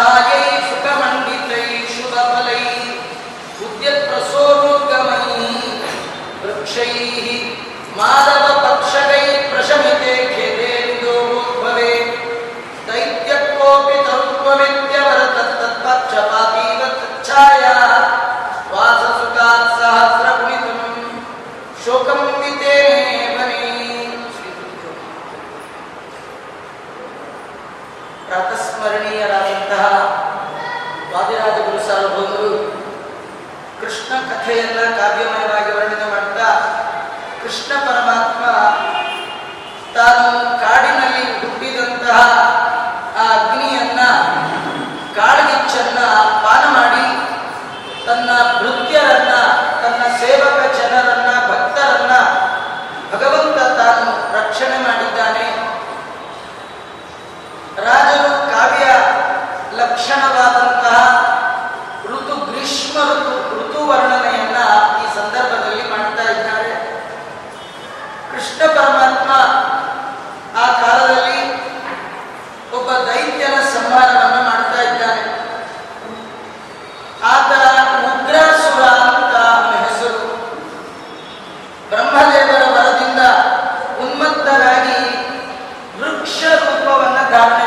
छायैषुकमण्डितैषुकफलैः माद ಬ್ರಹ್ಮದೇವರ ಬರದಿಂದ ಉನ್ಮತ್ತರಾಗಿ ವೃಕ್ಷ ರೂಪವನ್ನು ಧಾರಣೆ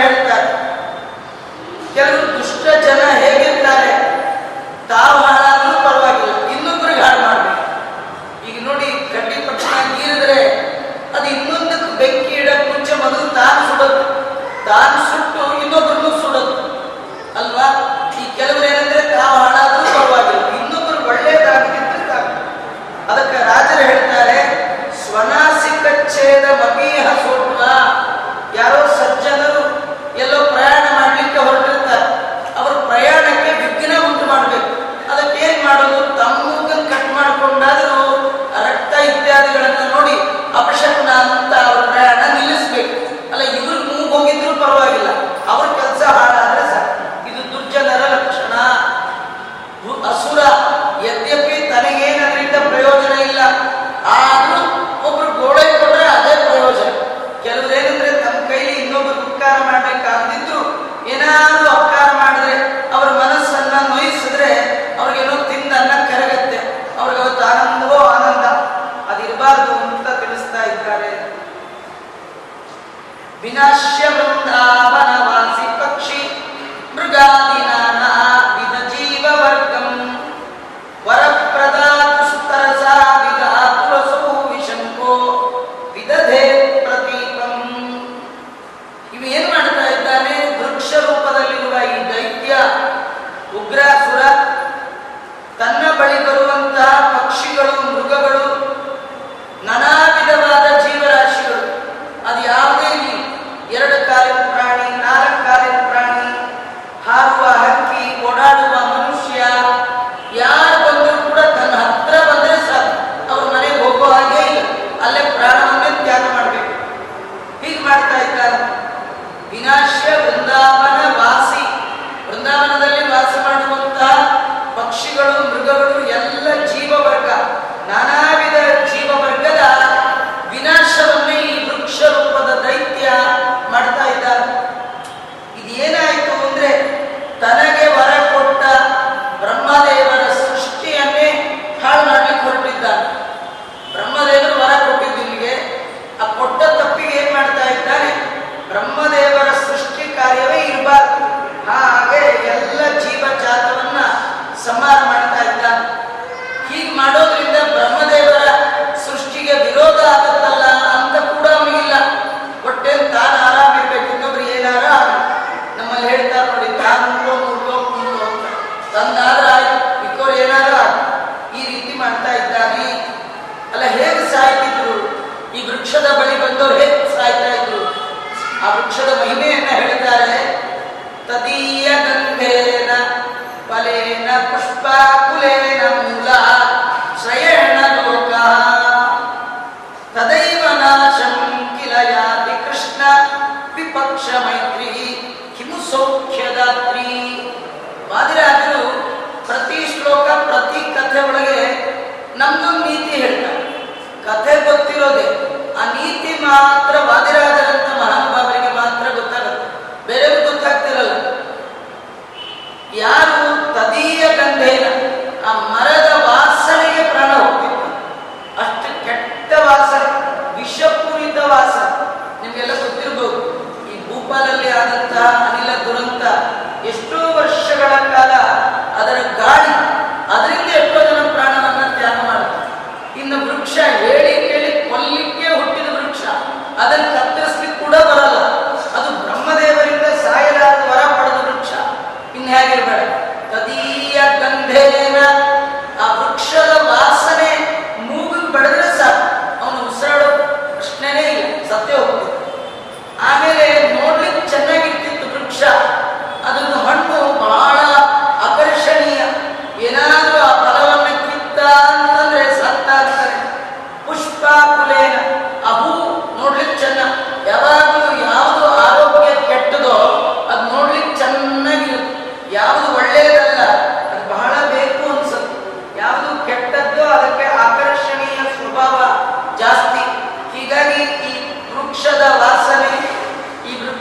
ಹೇಳ್ತಾರೆ. ಕೆಲವರು ದುಷ್ಟ ಜನ ಹೇಗಿರ್ತಾರೆ? ತಾವು ಹಾಳಾದ್ರೂ ಪರವಾಗಿಲ್ಲ. ಇನ್ನೊಬ್ರಿಗೆ ಹಾಳು ಮಾಡಬೇಕು. ಈಗ ನೋಡಿ ಕಡ್ಡಿ ಪಕ್ಷಣ ನೀರಿದ್ರೆ ಅದು ಇನ್ನೊಂದಕ್ಕೆ ಬೆಂಕಿ ಇಡಕ್ಕೆ ಮುಂಚೆ ಮೊದಲು ತಾನು ಸುಡೋದು. ತಾನು ಸುಟ್ಟು ಇನ್ನೊಬ್ಬರು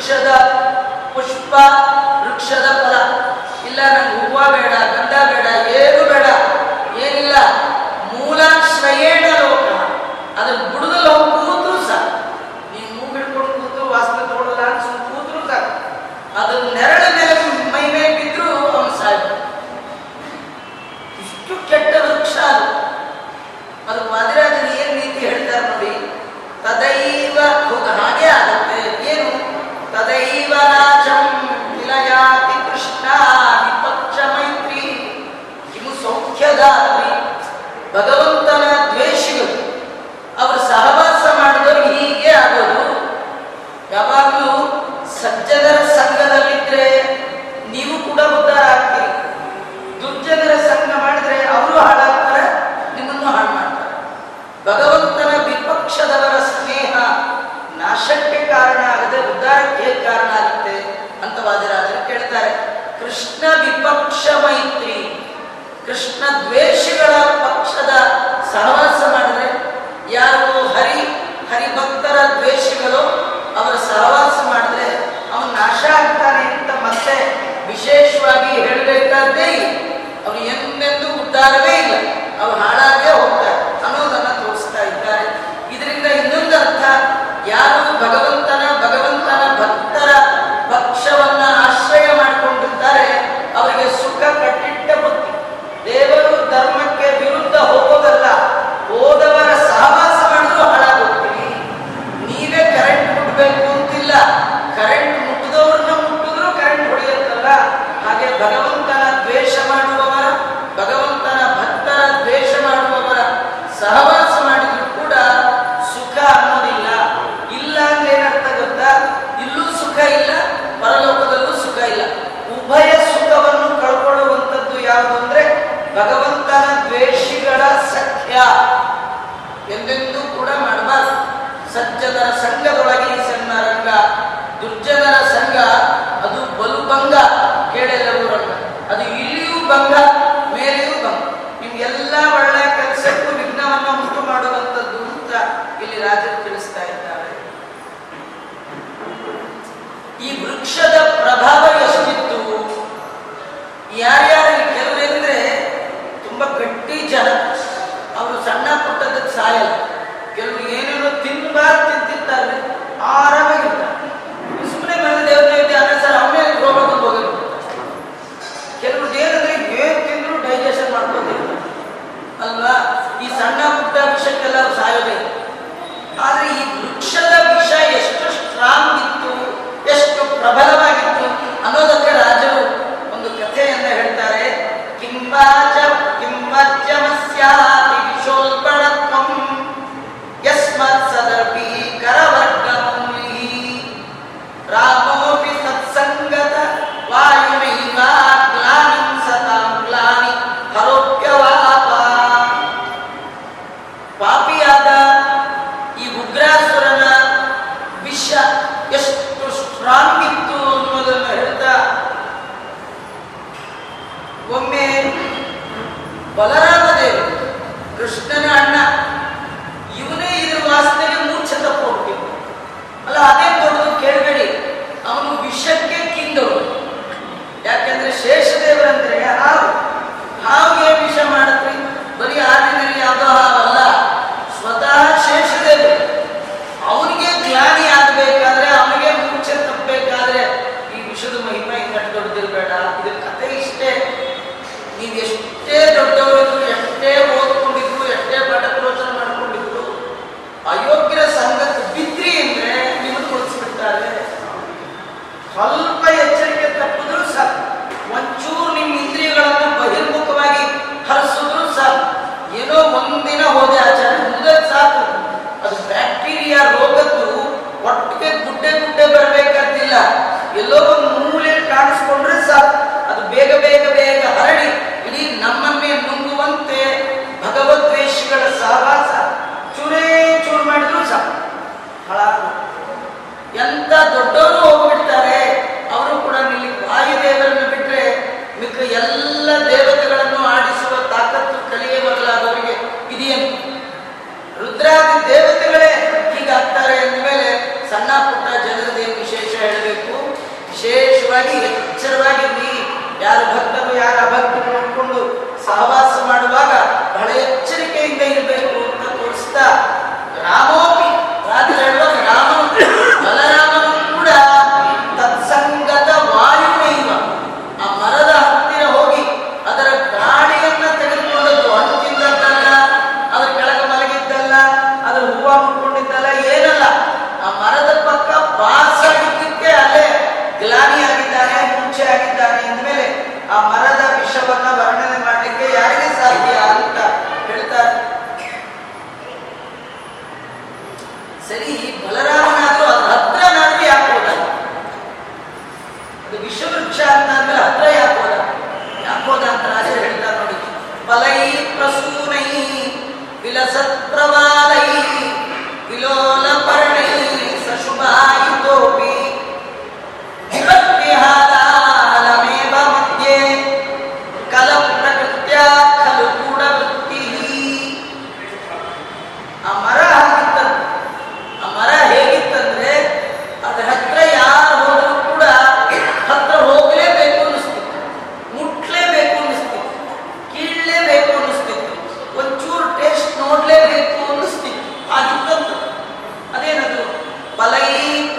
ವೃಕ್ಷದ ಪುಷ್ಪ ವೃಕ್ಷದ ಫಲ. ಇಲ್ಲ ನಂಗೆ ಹೂವ ಬೇಡ other ಮತ್ತೆ ವಿಶೇಷವಾಗಿ ಹೇಳಬೇಕಾದ್ದೇ ಇಲ್ಲ ಅವರು ಉದ್ಧಾರವೇ ಇಲ್ಲ. ಅವ್ರು ಹಾಳಾಗೇ ಹೋಗ್ತಾರೆ. ಎಲ್ಲ ದೇವತೆಗಳನ್ನು ಆಡಿಸುವ ತಾಕತ್ತು ಕಲಿಯೇ ಬರಲಾದವರಿಗೆ ಇದೆಯೇನು? ರುದ್ರಾದಿ ದೇವತೆಗಳೇ ಹೀಗಾಗ್ತಾರೆ ಅಂದಮೇಲೆ ಸಣ್ಣ ಪುಟ್ಟ ಜನರದೇನು ವಿಶೇಷ ಹೇಳಬೇಕು? ವಿಶೇಷವಾಗಿ ಎಚ್ಚರವಾಗಿ ನೀ ಯಾರು ಭಕ್ತರು, ಯಾರ ಅಭಕ್ತರು ನೋಡಿಕೊಂಡು ಸಹವಾಸ ಮಾಡುವಾಗ ಬಹಳ ಎಚ್ಚರಿಕೆಯಿಂದ ಇರಬೇಕು ಅಂತ ತೋರಿಸ್ತಾ ರಾಮೋಪಿ ರಾತ್ರಿ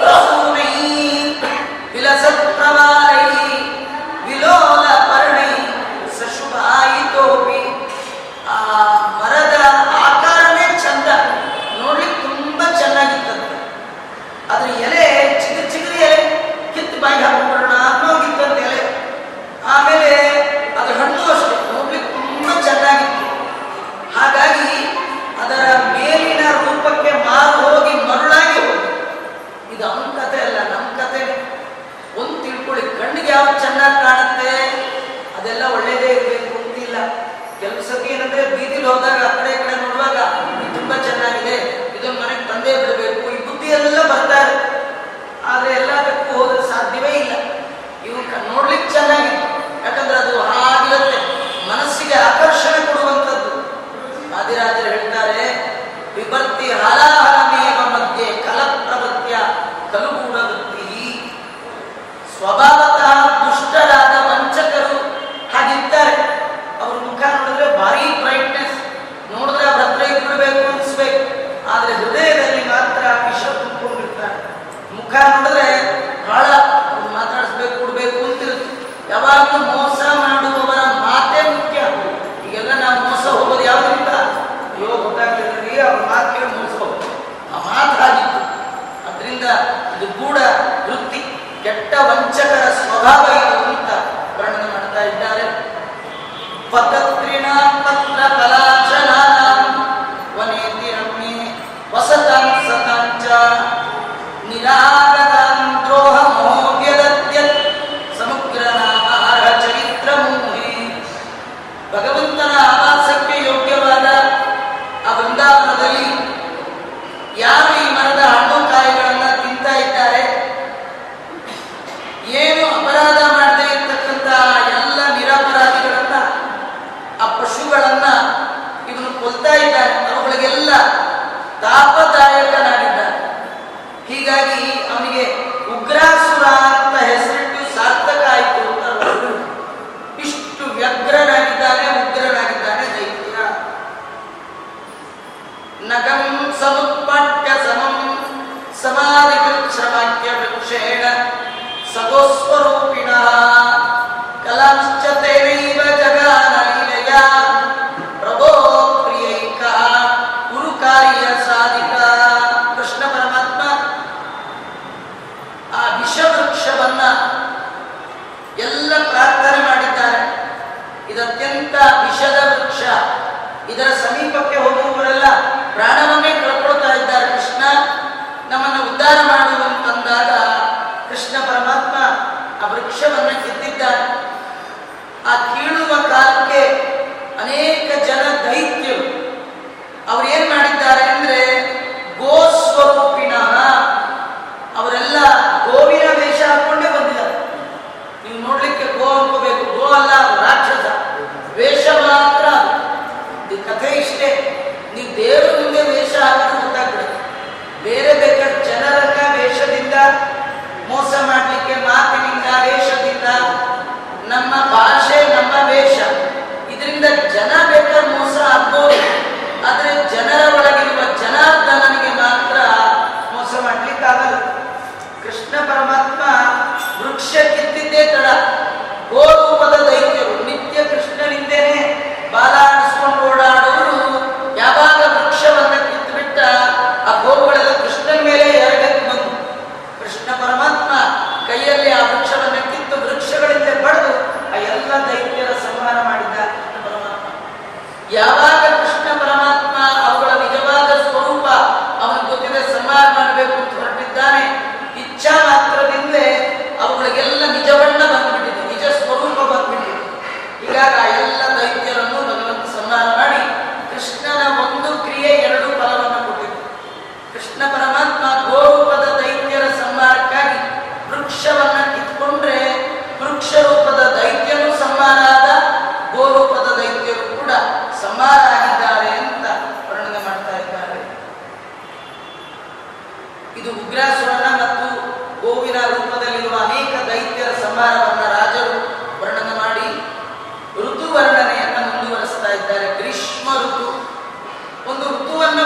Oh! ಭಾವನೆ ವರ್ಣನೆ ಮಾಡ್ತಾ ಇದ್ದಾರೆ. ಪದತ್ರಿಣ ತತ್ರ ಕಲಾ Bible ಇದ್ದಾರೆ ಗ್ರೀಷ್ಮ ಋತು. ಒಂದು ಋತುವನ್ನ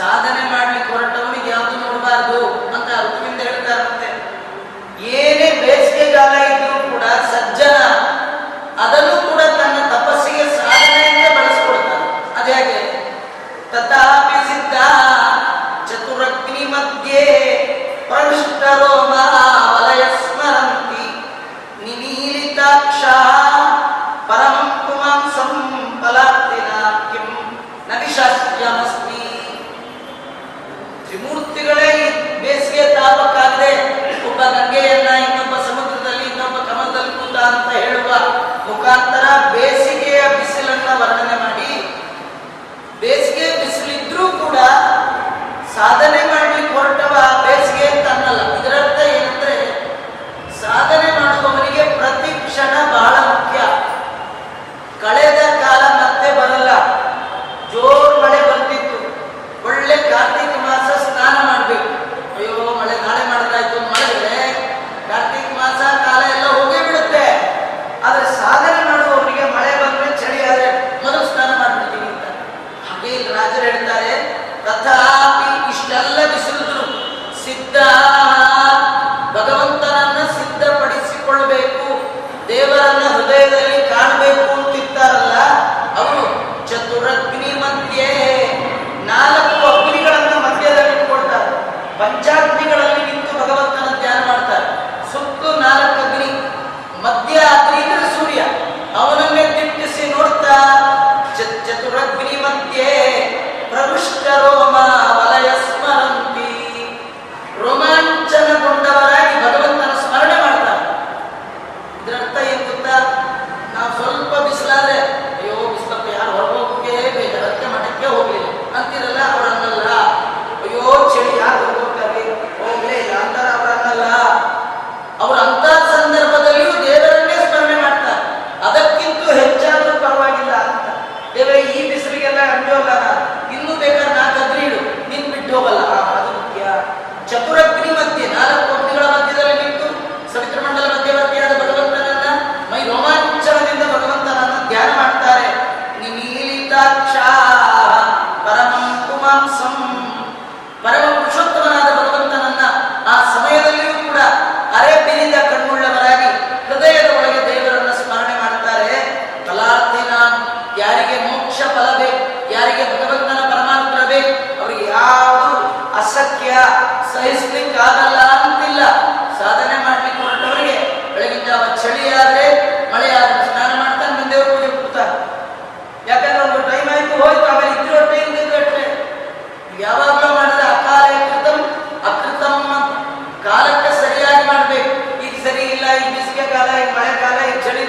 passada, né?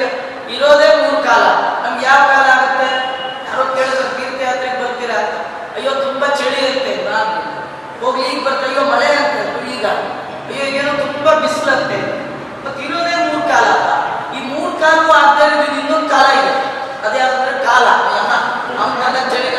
ಈಗ ಇರೋದೇ ಮೂರು ಕಾಲ. ನಮ್ಗೆ ಯಾವ ಕಾಲ ಆಗುತ್ತೆ? ಯಾರೋ ಕೇಳಿದ್ರೆ ತೀರ್ಥಯಾತ್ರೆಗೆ ಬರ್ತೀರಾ ಅಯ್ಯೋ, ತುಂಬಾ ಚಳಿ ಇರುತ್ತೆ. ನಾನು ಹೋಗ್ಲಿ, ಈಗ ಬರ್ತಾ ಅಯ್ಯೋ, ಮಳೆ ಅಂತ ಈಗ. ಅಯ್ಯೋ ಏನೋ ತುಂಬಾ ಬಿಸಿಲತ್ತೆ ಮತ್ತೆ ಇರೋದೇ ಮೂರು ಕಾಲ. ಈ ಮೂರು ಕಾಲವೂ ಆಗ್ತಾ ಇರೋದು ಇನ್ನೊಂದು ಕಾಲ ಇದೆ. ಅದೇ ಆದ್ರೆ ಕಾಲ. ನಮ್ಮ ಕಾಲ ಚಳಿ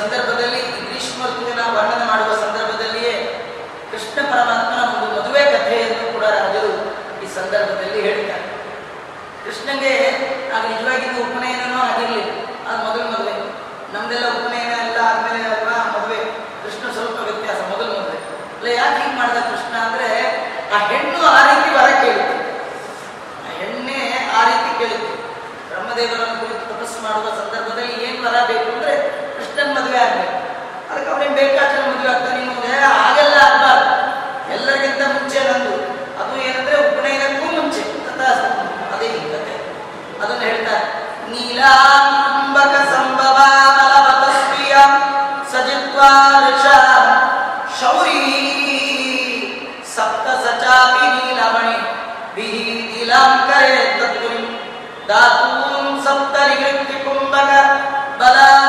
ಸಂದರ್ಭದಲ್ಲಿ ಗ್ರೀಷ್ಮ ಋತುವಿನ ವರ್ಣನೆ ಮಾಡುವ ಸಂದರ್ಭದಲ್ಲಿಯೇ ಕೃಷ್ಣ ಪರಮಾತ್ಮನ ಒಂದು ಮದುವೆ ಕಥೆಯನ್ನು ಕೂಡ ರಾಜರು ಈ ಸಂದರ್ಭದಲ್ಲಿ ಹೇಳ್ತಾರೆ ಕೃಷ್ಣಗೆ ಆಗ ನಿಜವಾಗಿದ್ದು ಉಪನಯನೂ ಆಗಿರಲಿ ಅದು ಮೊದಲು ಮದುವೆ. ನಮ್ದೆಲ್ಲ ಉಪನಯನ ಎಲ್ಲ ಆದ್ಮೇಲೆ ಅಲ್ವಾ ಮದುವೆ. ಕೃಷ್ಣ ಸ್ವಲ್ಪ ವ್ಯತ್ಯಾಸ, ಮೊದಲು ಮದುವೆ. ಅಲ್ಲ, ಯಾಕೆ ಹೀಗೆ ಮಾಡಿದ ಕೃಷ್ಣ ಅಂದ್ರೆ, ಆ ಹೆಣ್ಣು ಆ ರೀತಿ ಬರ ಕೇಳಿತು ಆ ಹೆಣ್ಣೆ ಆ ರೀತಿ ಕೇಳಿತು ಬ್ರಹ್ಮದೇವರನ್ನು ಕುರಿತು ತಪಸ್ಸು ಮಾಡುವ ಸಂದರ್ಭದಲ್ಲಿ ಏನು ವರ ಬೇಕು ಅಂದ್ರೆ ಮದುವೆ ಆಗಬೇಕು. ಅದಕ್ಕೆ ಅವನಿಗೆ ಬೇಕಾದ್ರೆ ಮದುವೆ ಆಗ್ತಾನೆ. ಮುಂದೆ ಹಾಗೆಲ್ಲ ಆಗಬಾರ್ದು. ಎಲ್ಲರಿಗಿಂತ ಮುಂಚೆ ನಂದು. ಅದು ಏನಂದ್ರೆ ಉಪನಯನಕ್ಕೂ ಮುಂಚೆ. ಕಥಾ ಅದೇ ಈ ಕಥೆ ಅದನ್ನು ಹೇಳ್ತಾರೆ. ನೀಲಾಂಬಕ ಸಂಭವ ಬಲವತಸ್ವಿಯ ಸಜಿತ್ವಾ ಋಷ. ಶೌರಿ ಸಪ್ತ ಸಚಾಪಿ ನೀಲಮಣಿ. ಬಿಹಿ ನೀಲಾಂಕರೆ ತತ್ವಂ. ಧಾತೂಂ ಸಪ್ತರಿ ಕುಂಭಕ ಬಲ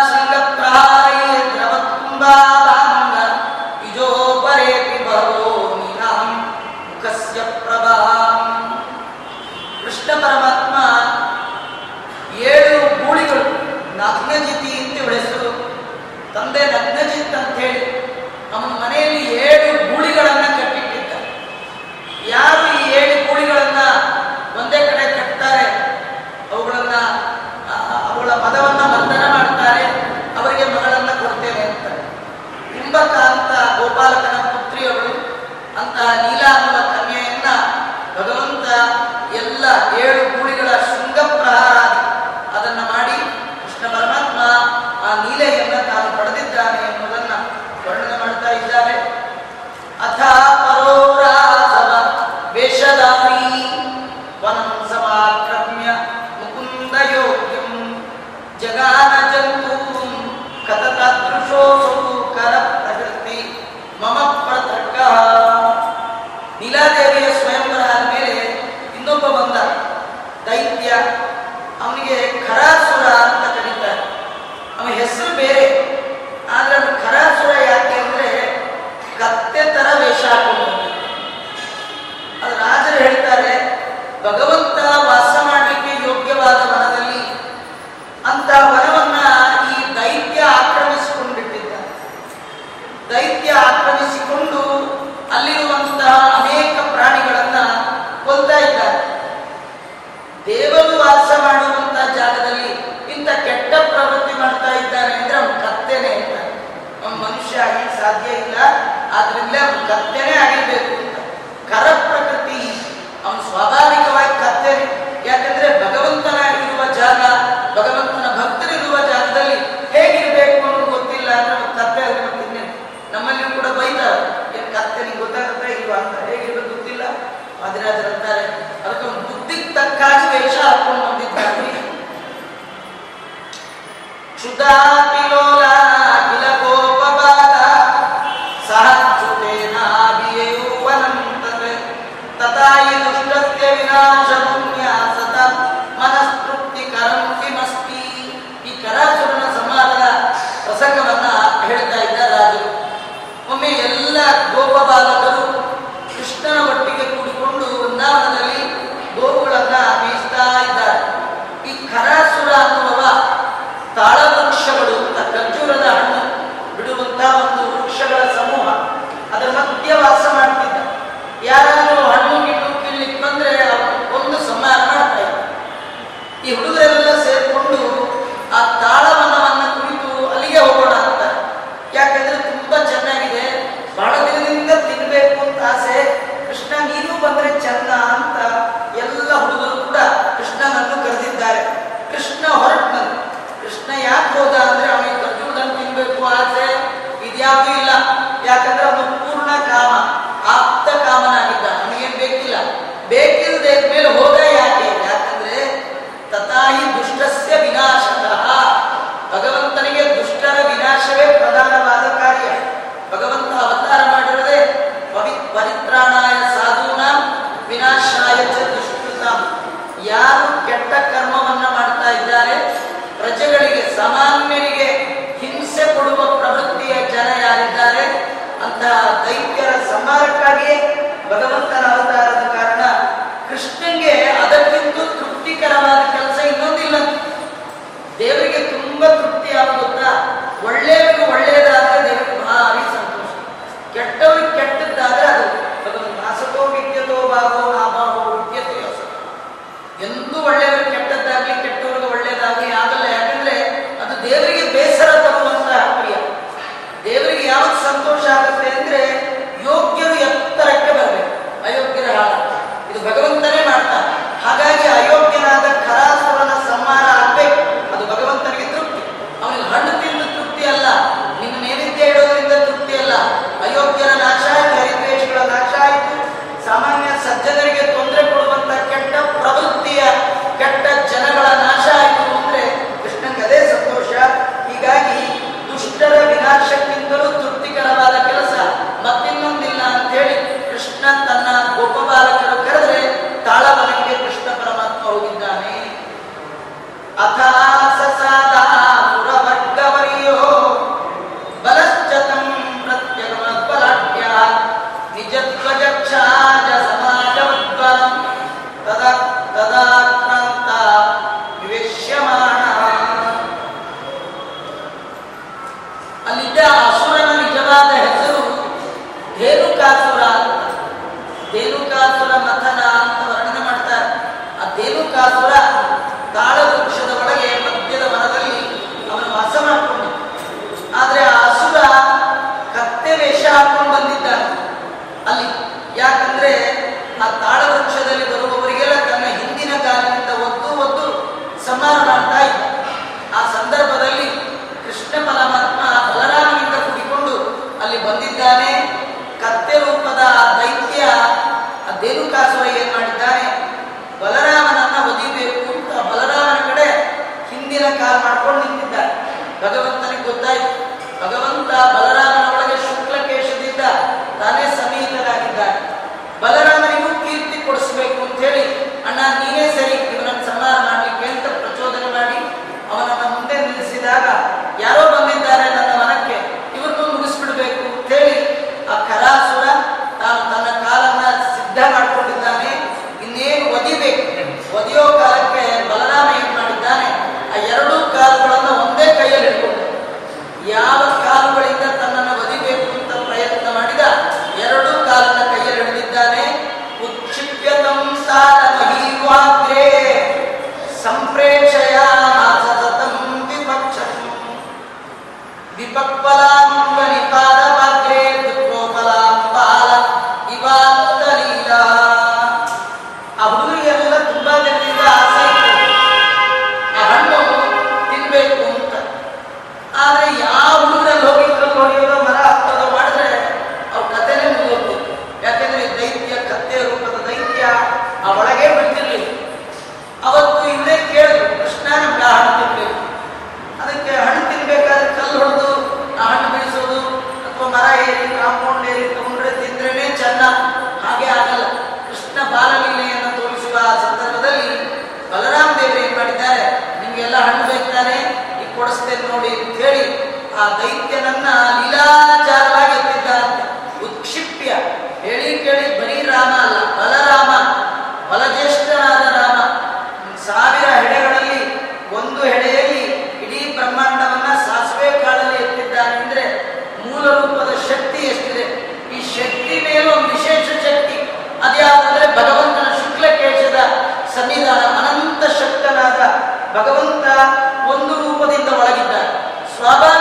ಒಂದು ರೂಪದಿಂದ ಒಳಗಿದ್ದಾರೆ. ಸ್ವಾಭಾವಿಕವಾಗಿ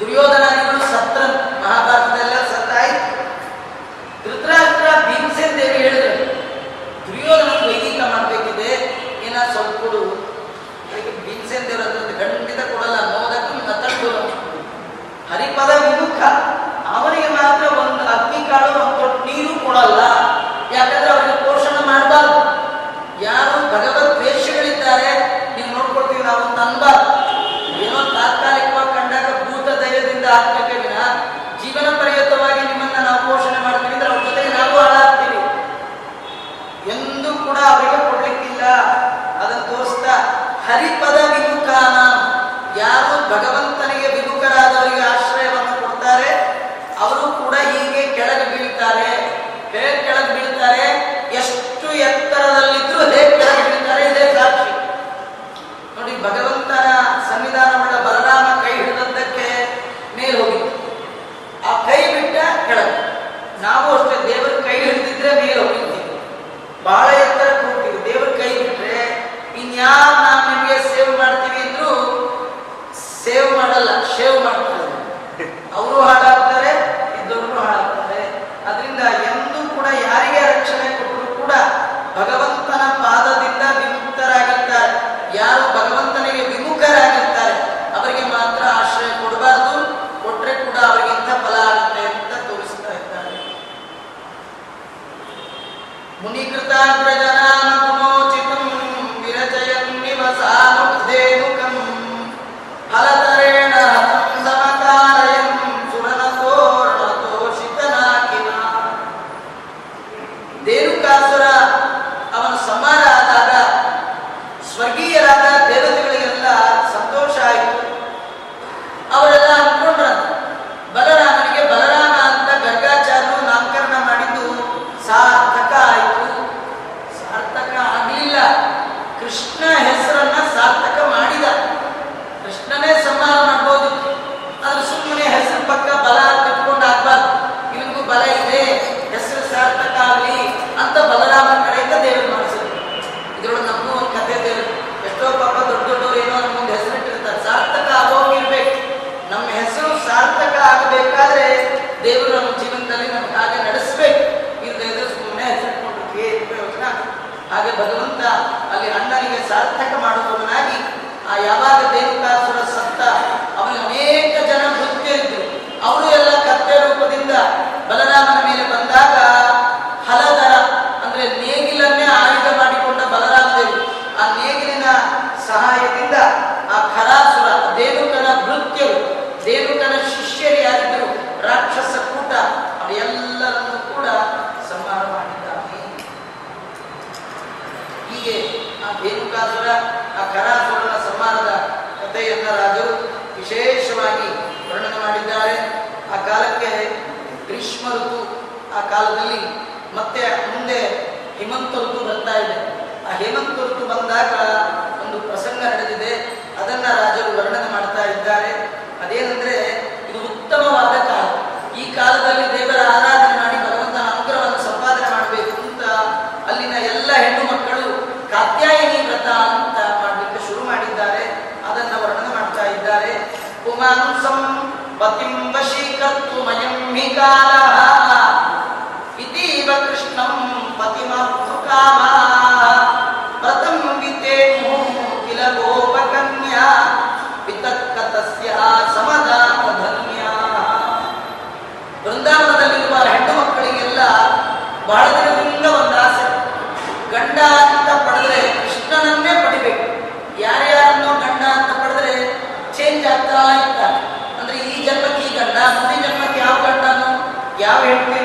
ದುರ್ಯೋಧನಾದಿಗಳು ಸತ್ರ, ಮಹಾಭಾರತದಲ್ಲ ಸತ್ತಾಯ್ತು ಧೃತರಾಷ್ಟ್ರ ಭೀಮಸೇನ್ ದೇವಿ ಹೇಳಿದ್ರು. ದುರ್ಯೋಧನ ವೈದಿಕ ಮಾಡಬೇಕಿದೆ, ಏನ ಸ್ವಲ್ಪ ಕೊಡು. ಅದಕ್ಕೆ ಭೀಮಸೇನ್ ದೇವ್ರ ಹತ್ರ ಖಂಡಿತ ಕೊಡಲ್ಲ, ಅನ್ನೋದಕ್ಕೂ ನಿಮ್ಮ ತಂಡು ಹರಿಪದ ವಿಮುಖ, ಅವನಿಗೆ ಮಾತ್ರ ಒಂದು ಅಕ್ಕಿ ಕಾಳು ಒಂದು ನೀರು ಕೊಡಲ್ಲ. ಯಾಕಂದ್ರೆ ದುರ್ಬಲರಾದವರಿಗೆ ಆಶ್ರಯವನ್ನು ಕೊಡ್ತಾರೆ. ಅವರು ಕೂಡ ಹೀಗೆ ಕೆಳಗೆ ಬೀಳ್ತಾರೆ. ಹೇಗೆ ಕೆಳಗೆ ಬೀಳ್ತಾರೆ? मुनिकृता प्रजा ವಿಶೇಷವಾಗಿ ವರ್ಣನೆ ಮಾಡಿದ್ದಾರೆ. ಆ ಕಾಲಕ್ಕೆ ಗ್ರೀಷ್ಮ ಋತು, ಆ ಕಾಲದಲ್ಲಿ ಮತ್ತೆ ಮುಂದೆ ಹೇಮಂತ ಋತು ಬರ್ತಾ ಇದೆ. ಆ ಹೇಮಂತ ಋತು ಬಂದಾಗ ಒಂದು ಪ್ರಸಂಗ ನಡೆದಿದೆ. ಅದನ್ನ ರಾಜರು ವರ್ಣನೆ ಮಾಡ್ತಾ ಇದ್ದಾರೆ. ಅದೇನಂದ್ರೆ, ಇದು ಉತ್ತಮವಾದ ಕಾಲ. ಈ ಕಾಲದಲ್ಲಿ ಪತಿಂ ವಶೀಕರ್ತು ಮಯಂ ಹಿ ಇತಿ ಇತೀವ ಕೃಷ್ಣಂ ಪತಿಮಾರ್ತು ಕಾಮ ವ್ರತಂ ವಿತೆ ಕಿಲ ಗೋಪಕನ್ಯಾ ವಿತಕ್ಕ ಸಮದಾ ಸಮದಾನ ಧನ್ಯ ವೃಂದಾವನದಲ್ಲಿರುವ ಹೆಣ್ಣು ಮಕ್ಕಳಿಗೆಲ್ಲ ಬಹಳ ದಿನದಿಂದ ಒಂದು ಆಸೆ. ಗಂಡ ಅಂತ ಪಡೆದ್ರೆ ಕೃಷ್ಣನನ್ನೇ ಪಡಿಬೇಕು. ಯಾರು solamente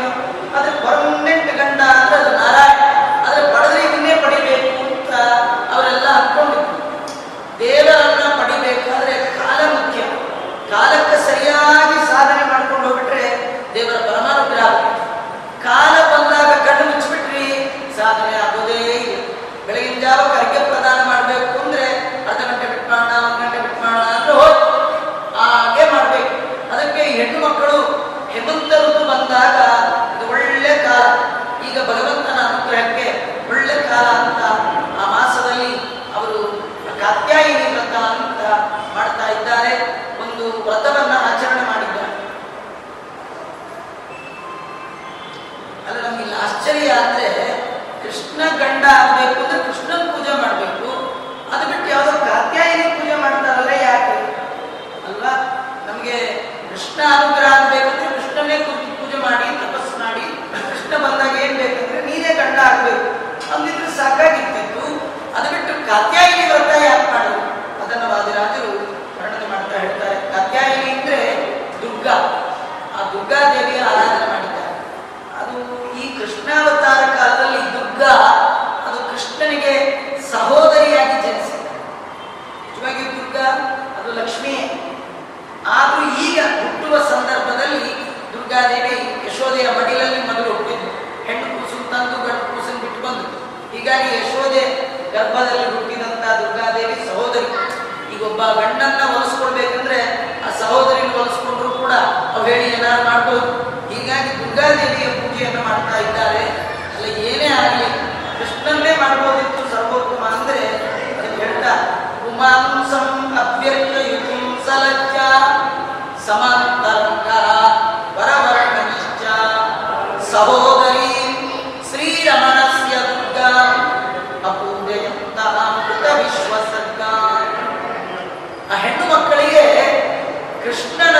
Krishna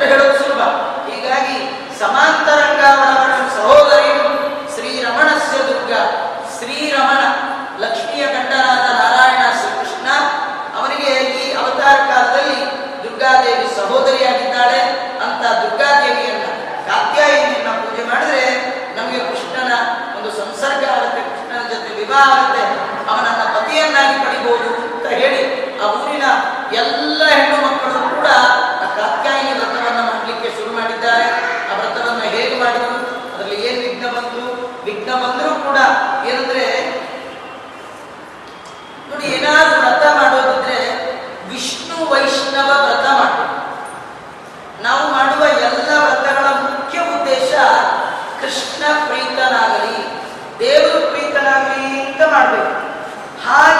ಅಂತ ಹೇಳೋದು ಸುಲಭ. ಹೀಗಾಗಿ ಸಮಾಂತರಂಗಾವರವರ ಸಹೋದರಿಯು ಶ್ರೀರಮಣಸ್ಯ ದುರ್ಗ. ಶ್ರೀರಮಣ ಲಕ್ಷ್ಮಿಯ ಕಂಠನಾದ ನಾರಾಯಣ. کر دے۔ ہر